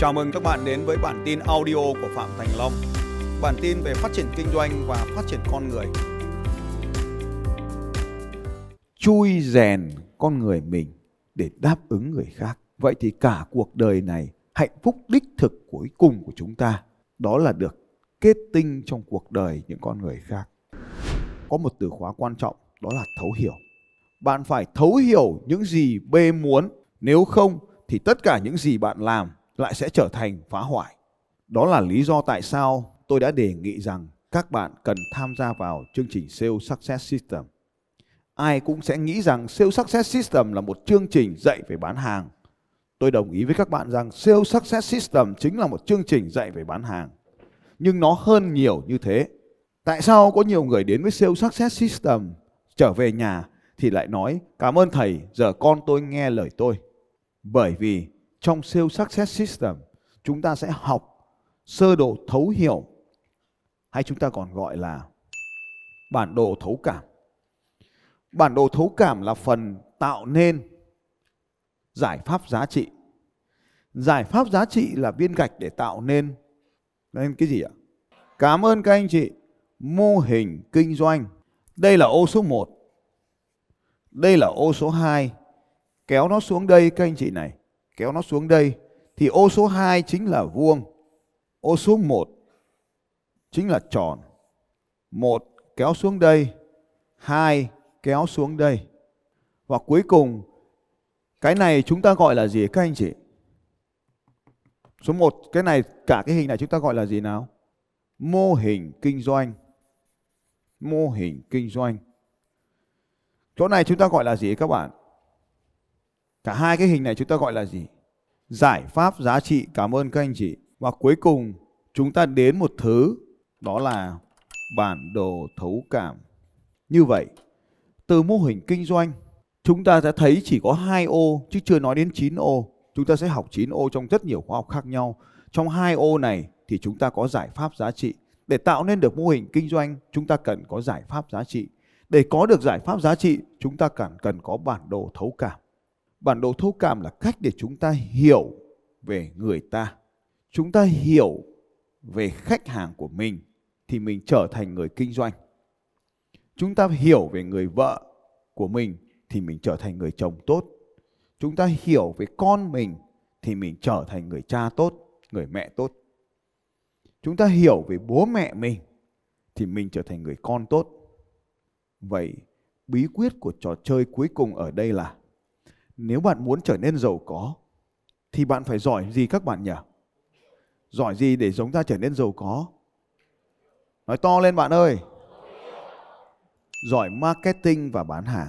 Chào mừng các bạn đến với bản tin audio của Phạm Thành Long. Bản tin về phát triển kinh doanh và phát triển con người. Chui rèn con người mình để đáp ứng người khác. Vậy thì cả cuộc đời này hạnh phúc đích thực cuối cùng của chúng ta đó là được kết tinh trong cuộc đời những con người khác. Có một từ khóa quan trọng đó là thấu hiểu. Bạn phải thấu hiểu những gì B muốn, nếu không thì tất cả những gì bạn làm lại sẽ trở thành phá hoại. Đó là lý do tại sao tôi đã đề nghị rằng các bạn cần tham gia vào chương trình Sales Success System. Ai cũng sẽ nghĩ rằng Sales Success System là một chương trình dạy về bán hàng. Tôi đồng ý với các bạn rằng Sales Success System chính là một chương trình dạy về bán hàng. Nhưng nó hơn nhiều như thế. Tại sao có nhiều người đến với Sales Success System trở về nhà thì lại nói, cảm ơn thầy, giờ con tôi nghe lời tôi. Bởi vì trong Sales Success System, chúng ta sẽ học sơ đồ thấu hiểu hay chúng ta còn gọi là bản đồ thấu cảm. Bản đồ thấu cảm là phần tạo nên giải pháp giá trị. Giải pháp giá trị là viên gạch để tạo nên nên cái gì ạ? Cảm ơn các anh chị. Mô hình kinh doanh. Đây là ô số 1. Đây là ô số 2. Kéo nó xuống đây các anh chị này. Kéo nó xuống đây. Thì ô số 2 chính là vuông. Ô số 1 chính là tròn. Một kéo xuống đây. Hai kéo xuống đây. Và cuối cùng, cái này chúng ta gọi là gì các anh chị? Số 1 cái này, cả cái hình này chúng ta gọi là gì nào? Mô hình kinh doanh. Mô hình kinh doanh. Chỗ này chúng ta gọi là gì các bạn? Cả hai cái hình này chúng ta gọi là gì? Giải pháp giá trị. Cảm ơn các anh chị. Và cuối cùng chúng ta đến một thứ đó là bản đồ thấu cảm. Như vậy, từ mô hình kinh doanh chúng ta sẽ thấy chỉ có hai ô chứ chưa nói đến 9 ô. Chúng ta sẽ học 9 ô trong rất nhiều khóa học khác nhau. Trong hai ô này thì chúng ta có giải pháp giá trị. Để tạo nên được mô hình kinh doanh, chúng ta cần có giải pháp giá trị. Để có được giải pháp giá trị, chúng ta cần cần có bản đồ thấu cảm. Bản đồ thấu cảm là cách để chúng ta hiểu về người ta. Chúng ta hiểu về khách hàng của mình thì mình trở thành người kinh doanh. Chúng ta hiểu về người vợ của mình thì mình trở thành người chồng tốt. Chúng ta hiểu về con mình thì mình trở thành người cha tốt, người mẹ tốt. Chúng ta hiểu về bố mẹ mình thì mình trở thành người con tốt. Vậy bí quyết của trò chơi cuối cùng ở đây là nếu bạn muốn trở nên giàu có thì bạn phải giỏi gì các bạn nhỉ? Giỏi gì để chúng ta trở nên giàu có? Nói to lên bạn ơi. Giỏi marketing và bán hàng.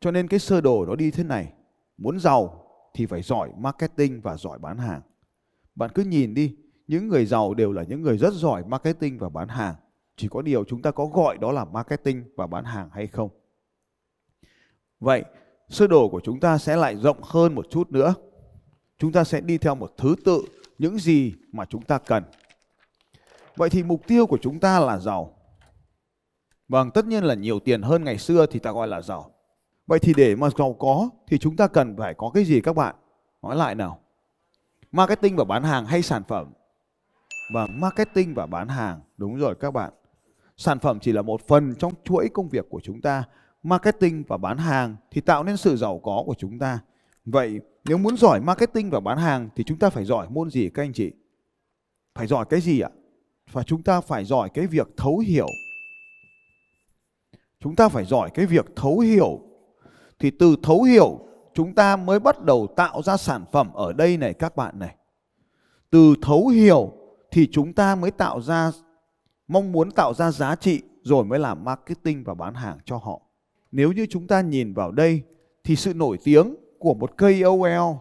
Cho nên cái sơ đồ nó đi thế này. Muốn giàu thì phải giỏi marketing và giỏi bán hàng. Bạn cứ nhìn đi, những người giàu đều là những người rất giỏi marketing và bán hàng. Chỉ có điều chúng ta có gọi đó là marketing và bán hàng hay không. Vậy, sơ đồ của chúng ta sẽ lại rộng hơn một chút nữa. Chúng ta sẽ đi theo một thứ tự những gì mà chúng ta cần. Vậy thì mục tiêu của chúng ta là giàu. Vâng, tất nhiên là nhiều tiền hơn ngày xưa thì ta gọi là giàu. Vậy thì để mà giàu có thì chúng ta cần phải có cái gì các bạn? Nói lại nào. Marketing và bán hàng hay sản phẩm? Vâng, marketing và bán hàng. Đúng rồi các bạn. Sản phẩm chỉ là một phần trong chuỗi công việc của chúng ta. Marketing và bán hàng thì tạo nên sự giàu có của chúng ta. Vậy, nếu muốn giỏi marketing và bán hàng thì chúng ta phải giỏi môn gì, các anh chị? Phải giỏi cái gì ạ? Và chúng ta phải giỏi cái việc thấu hiểu. Chúng ta phải giỏi cái việc thấu hiểu thì từ thấu hiểu, chúng ta mới bắt đầu tạo ra sản phẩm ở đây này, các bạn này. Từ thấu hiểu thì chúng ta mới tạo ra, mong muốn tạo ra giá trị, rồi mới làm marketing và bán hàng cho họ. Nếu như chúng ta nhìn vào đây thì sự nổi tiếng của một KOL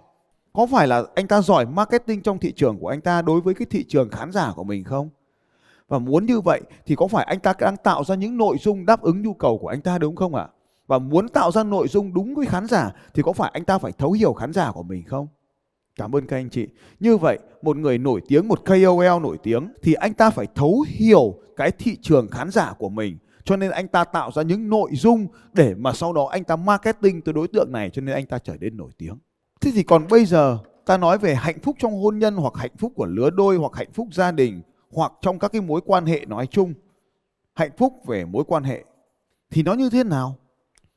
có phải là anh ta giỏi marketing trong thị trường của anh ta đối với cái thị trường khán giả của mình không? Và muốn như vậy thì có phải anh ta đang tạo ra những nội dung đáp ứng nhu cầu của anh ta đúng không ạ? À? và muốn tạo ra nội dung đúng với khán giả thì có phải anh ta phải thấu hiểu khán giả của mình không? Cảm ơn các anh chị. Như vậy, một người nổi tiếng, một KOL nổi tiếng thì anh ta phải thấu hiểu cái thị trường khán giả của mình. Cho nên anh ta tạo ra những nội dung để mà sau đó anh ta marketing tới đối tượng này, cho nên anh ta trở nên nổi tiếng. Thế thì còn bây giờ, ta nói về hạnh phúc trong hôn nhân hoặc hạnh phúc của lứa đôi hoặc hạnh phúc gia đình hoặc trong các cái mối quan hệ nói chung. Hạnh phúc về mối quan hệ thì nó như thế nào?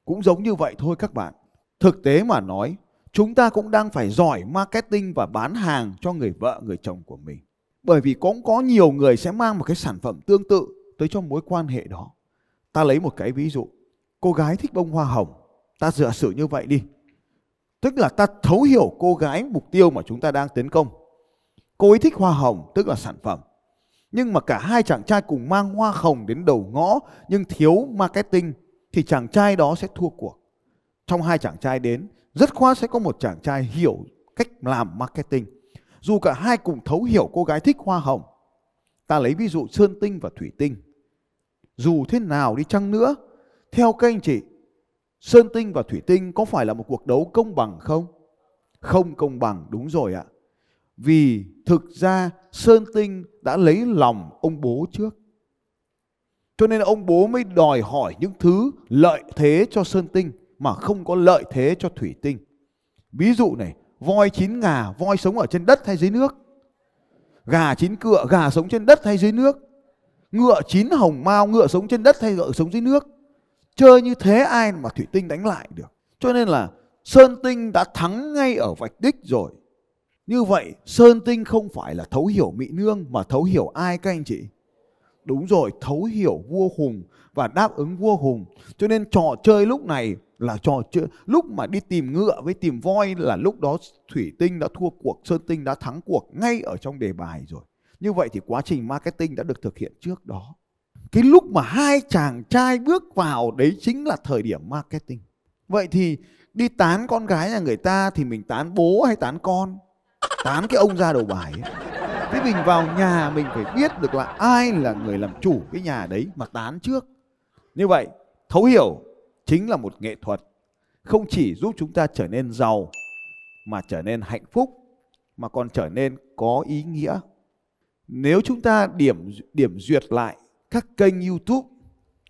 Cũng giống như vậy thôi các bạn. Thực tế mà nói, chúng ta cũng đang phải giỏi marketing và bán hàng cho người vợ, người chồng của mình. Bởi vì cũng có nhiều người sẽ mang một cái sản phẩm tương tự tới trong mối quan hệ đó ta lấy một cái ví dụ. Cô gái thích bông hoa hồng. Ta giả sử như vậy đi. Tức là ta thấu hiểu cô gái mục tiêu mà chúng ta đang tiến công. Cô ấy thích hoa hồng, tức là sản phẩm. Nhưng mà cả hai chàng trai cùng mang hoa hồng đến đầu ngõ, nhưng thiếu marketing, thì chàng trai đó sẽ thua cuộc. Trong hai chàng trai đến, rất khoát sẽ có một chàng trai hiểu cách làm marketing. Dù cả hai cùng thấu hiểu cô gái thích hoa hồng. Ta lấy ví dụ sơn tinh và thủy tinh dù thế nào đi chăng nữa, theo các anh chị, sơn tinh và thủy tinh có phải là một cuộc đấu công bằng không? Không công bằng, đúng rồi ạ. Vì thực ra sơn tinh đã lấy lòng ông bố trước. Cho nên ông bố mới đòi hỏi những thứ lợi thế cho sơn tinh mà không có lợi thế cho thủy tinh. Ví dụ này, voi chín ngà, voi sống ở trên đất hay dưới nước? Gà chín cựa, gà sống trên đất hay dưới nước? Ngựa chín hồng mao, ngựa sống trên đất hay ngựa sống dưới nước. Chơi như thế ai mà thủy tinh đánh lại được? Cho nên là sơn tinh đã thắng ngay ở vạch đích rồi. Như vậy, sơn tinh không phải là thấu hiểu mỹ nương mà thấu hiểu ai các anh chị? Đúng rồi, thấu hiểu vua hùng và đáp ứng vua hùng. Cho nên trò chơi lúc này là trò chơi, lúc mà đi tìm ngựa với tìm voi là lúc đó thủy tinh đã thua cuộc, sơn tinh đã thắng cuộc ngay ở trong đề bài rồi như vậy thì quá trình marketing đã được thực hiện trước đó. Cái lúc mà hai chàng trai bước vào, đấy chính là thời điểm marketing. Vậy thì đi tán con gái nhà người ta thì mình tán bố hay tán con? Tán cái ông ra đầu bài ấy. thế mình vào nhà mình phải biết được là ai là người làm chủ cái nhà đấy mà tán trước. Như vậy, thấu hiểu chính là một nghệ thuật. Không chỉ giúp chúng ta trở nên giàu, mà trở nên hạnh phúc, mà còn trở nên có ý nghĩa nếu chúng ta điểm điểm duyệt lại các kênh YouTube,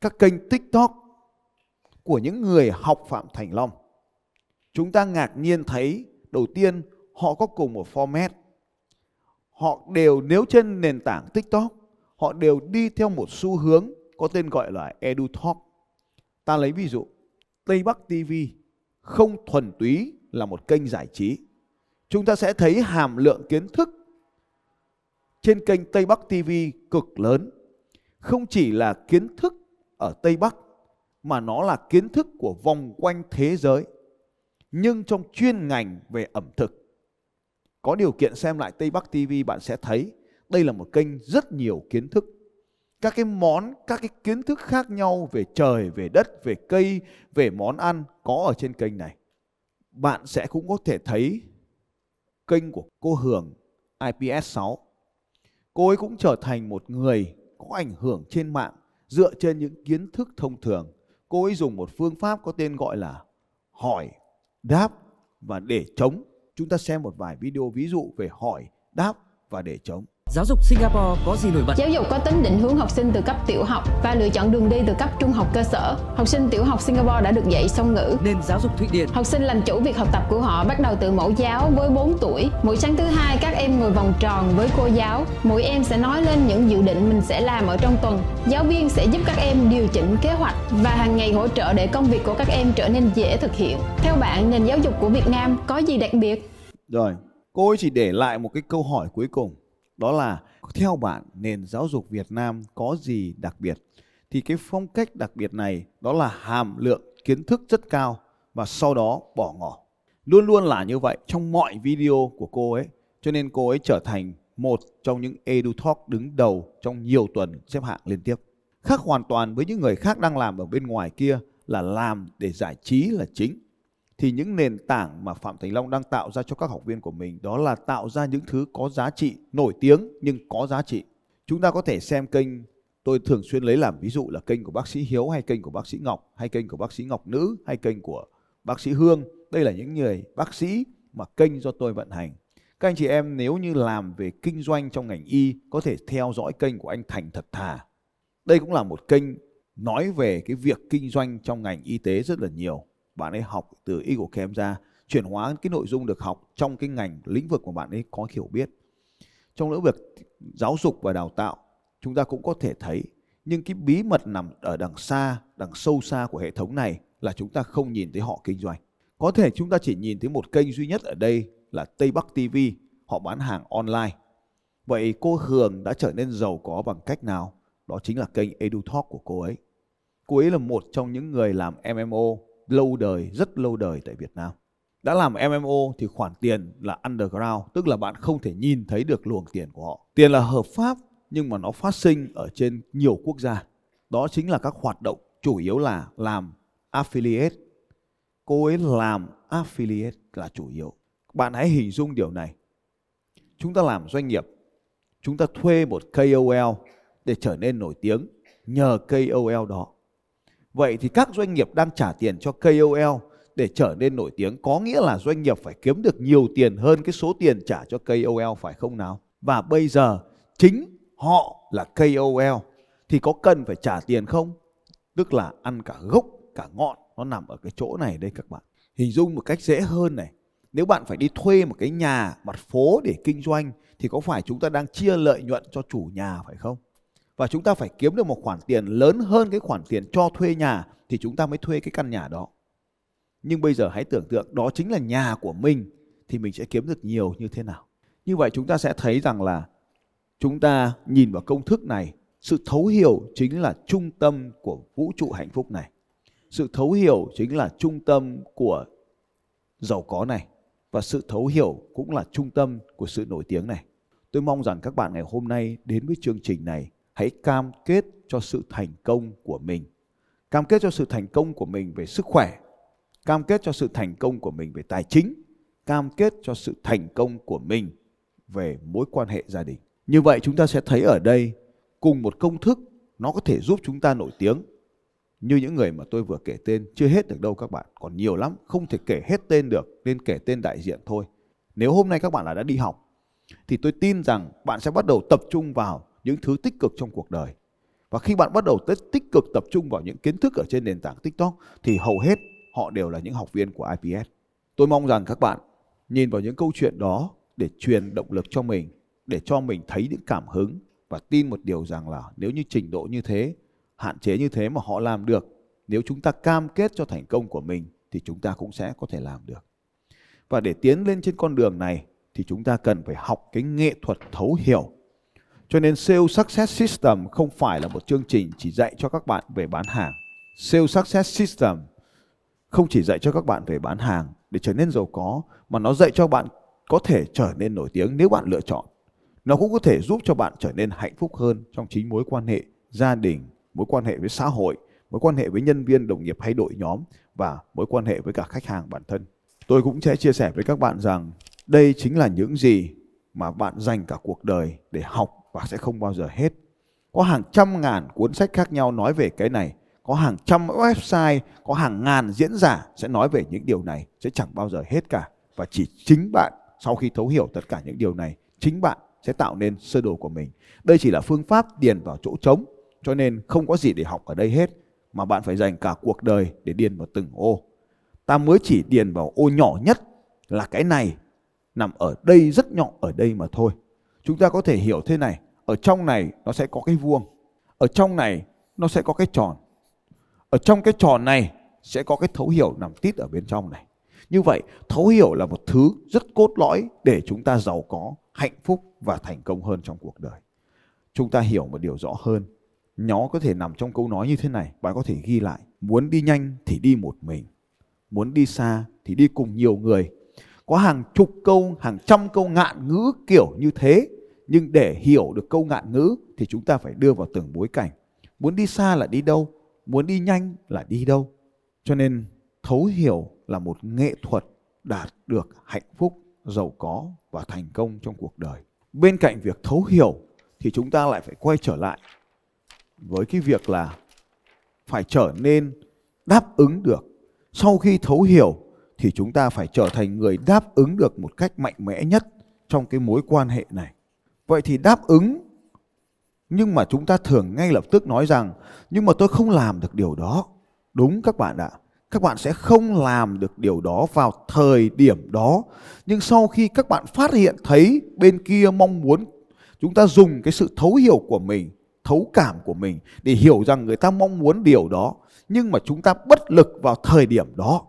các kênh TikTok của những người học Phạm Thành Long, chúng ta ngạc nhiên thấy đầu tiên họ có cùng một format. Họ đều nếu trên nền tảng TikTok, họ đều đi theo một xu hướng có tên gọi là EduTalk. Ta lấy ví dụ, Tây Bắc TV không thuần túy là một kênh giải trí. Chúng ta sẽ thấy hàm lượng kiến thức trên kênh Tây Bắc TV cực lớn. Không chỉ là kiến thức ở Tây Bắc mà nó là kiến thức của vòng quanh thế giới. Nhưng trong chuyên ngành về ẩm thực có điều kiện xem lại Tây Bắc TV bạn sẽ thấy đây là một kênh rất nhiều kiến thức. Các cái món, các cái kiến thức khác nhau về trời, về đất, về cây, về món ăn có ở trên kênh này. Bạn sẽ cũng có thể thấy kênh của cô Hường IPS 6 cô ấy cũng trở thành một người có ảnh hưởng trên mạng dựa trên những kiến thức thông thường. Cô ấy dùng một phương pháp có tên gọi là hỏi, đáp và để chống. Chúng ta xem một vài video ví dụ về hỏi, đáp và để chống. Giáo dục Singapore có gì nổi bật? Giáo dục có tính định hướng học sinh từ cấp tiểu học và lựa chọn đường đi từ cấp trung học cơ sở. Học sinh tiểu học Singapore đã được dạy song ngữ. Nền giáo dục Thụy Điển. Học sinh làm chủ việc học tập của họ bắt đầu từ mẫu giáo với 4 tuổi. Mỗi sáng thứ hai các em ngồi vòng tròn với cô giáo. Mỗi em sẽ nói lên những dự định mình sẽ làm ở trong tuần. Giáo viên sẽ giúp các em điều chỉnh kế hoạch và hàng ngày hỗ trợ để công việc của các em trở nên dễ thực hiện. Theo bạn, nền giáo dục của Việt Nam có gì đặc biệt? Rồi, cô ấy chỉ để lại một cái câu hỏi cuối cùng đó là, theo bạn, nền giáo dục Việt Nam có gì đặc biệt? Thì cái phong cách đặc biệt này, đó là hàm lượng kiến thức rất cao và sau đó bỏ ngỏ. Luôn luôn là như vậy trong mọi video của cô ấy. Cho nên cô ấy trở thành một trong những EduTalk đứng đầu trong nhiều tuần xếp hạng liên tiếp. Khác hoàn toàn với những người khác đang làm ở bên ngoài kia là làm để giải trí là chính thì những nền tảng mà Phạm Thành Long đang tạo ra cho các học viên của mình đó là tạo ra những thứ có giá trị, nổi tiếng nhưng có giá trị. Chúng ta có thể xem kênh tôi thường xuyên lấy làm ví dụ là kênh của bác sĩ Hiếu hay kênh của bác sĩ Ngọc hay kênh của bác sĩ Ngọc Nữ hay kênh của bác sĩ Hương. Đây là những người bác sĩ mà kênh do tôi vận hành. Các anh chị em nếu như làm về kinh doanh trong ngành y có thể theo dõi kênh của anh Thành Thật Thà. Đây cũng là một kênh nói về cái việc kinh doanh trong ngành y tế rất là nhiều bạn ấy học từ Eagle Camp ra, chuyển hóa cái nội dung được học trong cái ngành, lĩnh vực của bạn ấy có hiểu biết. Trong lĩnh vực giáo dục và đào tạo, chúng ta cũng có thể thấy nhưng cái bí mật nằm ở đằng xa, đằng sâu xa của hệ thống này là chúng ta không nhìn thấy họ kinh doanh. Có thể chúng ta chỉ nhìn thấy một kênh duy nhất ở đây là Tây Bắc TV họ bán hàng online. Vậy cô Hường đã trở nên giàu có bằng cách nào? Đó chính là kênh EduTalk của cô ấy. Cô ấy là một trong những người làm MMO lâu đời rất lâu đời tại Việt Nam đã làm MMO thì khoản tiền là underground, tức là bạn không thể nhìn thấy được luồng tiền của họ. Tiền là hợp pháp nhưng mà nó phát sinh ở trên nhiều quốc gia. Đó chính là các hoạt động chủ yếu là làm affiliate. Cô ấy làm affiliate là chủ yếu. Bạn hãy hình dung điều này. Chúng ta làm doanh nghiệp, chúng ta thuê một KOL để trở nên nổi tiếng nhờ KOL đó. Vậy thì các doanh nghiệp đang trả tiền cho KOL để trở nên nổi tiếng, có nghĩa là doanh nghiệp phải kiếm được nhiều tiền hơn cái số tiền trả cho KOL phải không nào? Và bây giờ, chính họ là KOL thì có cần phải trả tiền không? Tức là ăn cả gốc, cả ngọn, nó nằm ở cái chỗ này đây các bạn. Hình dung một cách dễ hơn này. Nếu bạn phải đi thuê một cái nhà, mặt phố để kinh doanh, thì có phải chúng ta đang chia lợi nhuận cho chủ nhà phải không? Và chúng ta phải kiếm được một khoản tiền lớn hơn cái khoản tiền cho thuê nhà thì chúng ta mới thuê cái căn nhà đó. Nhưng bây giờ hãy tưởng tượng đó chính là nhà của mình thì mình sẽ kiếm được nhiều như thế nào. Như vậy chúng ta sẽ thấy rằng là chúng ta nhìn vào công thức này, sự thấu hiểu chính là trung tâm của vũ trụ hạnh phúc này. Sự thấu hiểu chính là trung tâm của giàu có này và sự thấu hiểu cũng là trung tâm của sự nổi tiếng này. Tôi mong rằng các bạn ngày hôm nay đến với chương trình này hãy cam kết cho sự thành công của mình. Cam kết cho sự thành công của mình về sức khỏe, cam kết cho sự thành công của mình về tài chính, cam kết cho sự thành công của mình về mối quan hệ gia đình. Như vậy chúng ta sẽ thấy ở đây cùng một công thức nó có thể giúp chúng ta nổi tiếng. Như những người mà tôi vừa kể tên chưa hết được đâu các bạn. Còn nhiều lắm không thể kể hết tên được nên kể tên đại diện thôi. Nếu hôm nay các bạn là đã đi học thì tôi tin rằng bạn sẽ bắt đầu tập trung vào những thứ tích cực trong cuộc đời và khi bạn bắt đầu tích cực tập trung vào những kiến thức ở trên nền tảng tiktok thì hầu hết họ đều là những học viên của IPS. Tôi mong rằng các bạn nhìn vào những câu chuyện đó để truyền động lực cho mình, để cho mình thấy những cảm hứng và tin một điều rằng là nếu như trình độ như thế, hạn chế như thế mà họ làm được, nếu chúng ta cam kết cho thành công của mình thì chúng ta cũng sẽ có thể làm được. Và để tiến lên trên con đường này thì chúng ta cần phải học cái nghệ thuật thấu hiểu. Cho nên Sales Success System không phải là một chương trình chỉ dạy cho các bạn về bán hàng. Sales Success System không chỉ dạy cho các bạn về bán hàng để trở nên giàu có mà nó dạy cho bạn có thể trở nên nổi tiếng nếu bạn lựa chọn. Nó cũng có thể giúp cho bạn trở nên hạnh phúc hơn trong chính mối quan hệ gia đình, mối quan hệ với xã hội, mối quan hệ với nhân viên, đồng nghiệp hay đội nhóm và mối quan hệ với cả khách hàng bản thân. Tôi cũng sẽ chia sẻ với các bạn rằng đây chính là những gì mà bạn dành cả cuộc đời để học và sẽ không bao giờ hết. Có hàng trăm ngàn cuốn sách khác nhau nói về cái này có hàng trăm website, có hàng ngàn diễn giả sẽ nói về những điều này sẽ chẳng bao giờ hết cả và chỉ chính bạn sau khi thấu hiểu tất cả những điều này, chính bạn sẽ tạo nên sơ đồ của mình. Đây chỉ là phương pháp điền vào chỗ trống, cho nên không có gì để học ở đây hết mà bạn phải dành cả cuộc đời để điền vào từng ô. Ta mới chỉ điền vào ô nhỏ nhất là cái này nằm ở đây rất nhỏ ở đây mà thôi. Chúng ta có thể hiểu thế này, ở trong này nó sẽ có cái vuông, ở trong này nó sẽ có cái tròn ở trong cái tròn này sẽ có cái thấu hiểu nằm tít ở bên trong này. Như vậy, thấu hiểu là một thứ rất cốt lõi để chúng ta giàu có, hạnh phúc và thành công hơn trong cuộc đời. Chúng ta hiểu một điều rõ hơn. Nó có thể nằm trong câu nói như thế này, bạn có thể ghi lại. Muốn đi nhanh thì đi một mình. Muốn đi xa thì đi cùng nhiều người. Có hàng chục câu, hàng trăm câu ngạn ngữ kiểu như thế. Nhưng để hiểu được câu ngạn ngữ thì chúng ta phải đưa vào từng bối cảnh. Muốn đi xa là đi đâu? muốn đi nhanh là đi đâu. Cho nên thấu hiểu là một nghệ thuật đạt được hạnh phúc, giàu có và thành công trong cuộc đời. Bên cạnh việc thấu hiểu thì chúng ta lại phải quay trở lại với cái việc là phải trở nên đáp ứng được. Sau khi thấu hiểu thì chúng ta phải trở thành người đáp ứng được một cách mạnh mẽ nhất trong cái mối quan hệ này. Vậy thì đáp ứng, nhưng mà chúng ta thường ngay lập tức nói rằng, nhưng mà tôi không làm được điều đó. Đúng các bạn ạ. các bạn sẽ không làm được điều đó vào thời điểm đó nhưng sau khi các bạn phát hiện thấy bên kia mong muốn chúng ta dùng cái sự thấu hiểu của mình, thấu cảm của mình để hiểu rằng người ta mong muốn điều đó, nhưng mà chúng ta bất lực vào thời điểm đó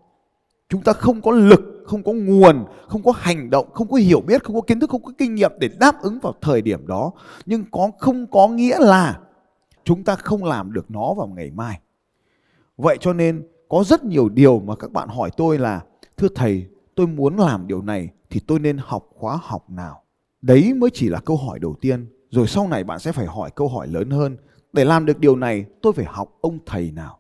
chúng ta không có lực, không có nguồn, không có hành động, không có hiểu biết, không có kiến thức, không có kinh nghiệm để đáp ứng vào thời điểm đó. Nhưng có, không có nghĩa là chúng ta không làm được nó vào ngày mai. Vậy cho nên có rất nhiều điều mà các bạn hỏi tôi là, thưa thầy, tôi muốn làm điều này thì tôi nên học khóa học nào? Đấy mới chỉ là câu hỏi đầu tiên. Rồi sau này bạn sẽ phải hỏi câu hỏi lớn hơn. Để làm được điều này, tôi phải học ông thầy nào.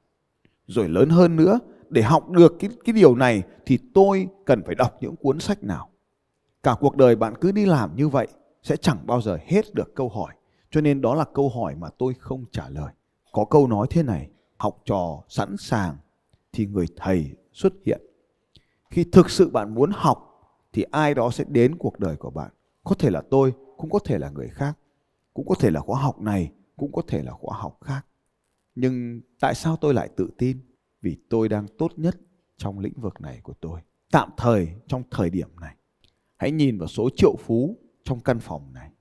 Rồi lớn hơn nữa để học được cái cái điều này thì tôi cần phải đọc những cuốn sách nào. Cả cuộc đời bạn cứ đi làm như vậy sẽ chẳng bao giờ hết được câu hỏi. Cho nên đó là câu hỏi mà tôi không trả lời. Có câu nói thế này, học trò sẵn sàng thì người thầy xuất hiện. Khi thực sự bạn muốn học thì ai đó sẽ đến cuộc đời của bạn. Có thể là tôi, cũng có thể là người khác. Cũng có thể là khóa học này, cũng có thể là khóa học khác. Nhưng tại sao tôi lại tự tin? Vì tôi đang tốt nhất trong lĩnh vực này của tôi. Tạm thời, trong thời điểm này, hãy nhìn vào số triệu phú trong căn phòng này.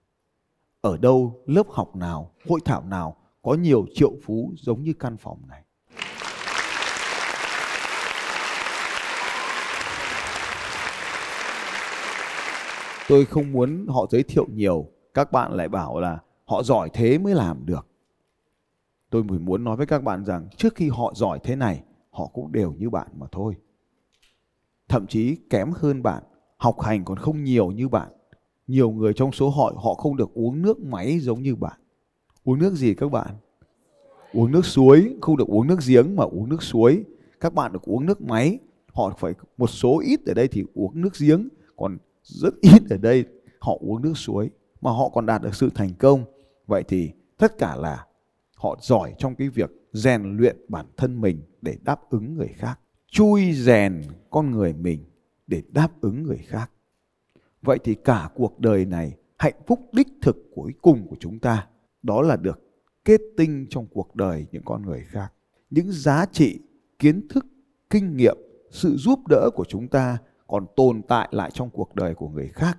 Ở đâu lớp học nào, hội thảo nào có nhiều triệu phú giống như căn phòng này? Tôi không muốn họ giới thiệu nhiều, các bạn lại bảo là họ giỏi thế mới làm được. Tôi muốn nói với các bạn rằng trước khi họ giỏi thế này họ cũng đều như bạn mà thôi. Thậm chí kém hơn bạn, học hành còn không nhiều như bạn. Nhiều người trong số họ họ không được uống nước máy giống như bạn. Uống nước gì các bạn? Uống nước suối, không được uống nước giếng mà uống nước suối. Các bạn được uống nước máy, họ phải một số ít ở đây thì uống nước giếng, còn rất ít ở đây họ uống nước suối, mà họ còn đạt được sự thành công. Vậy thì tất cả là họ giỏi trong cái việc rèn luyện bản thân mình để đáp ứng người khác. Chui rèn con người mình để đáp ứng người khác. Vậy thì cả cuộc đời này, hạnh phúc đích thực cuối cùng của chúng ta, đó là được kết tinh trong cuộc đời những con người khác. Những giá trị, kiến thức, kinh nghiệm, sự giúp đỡ của chúng ta còn tồn tại lại trong cuộc đời của người khác.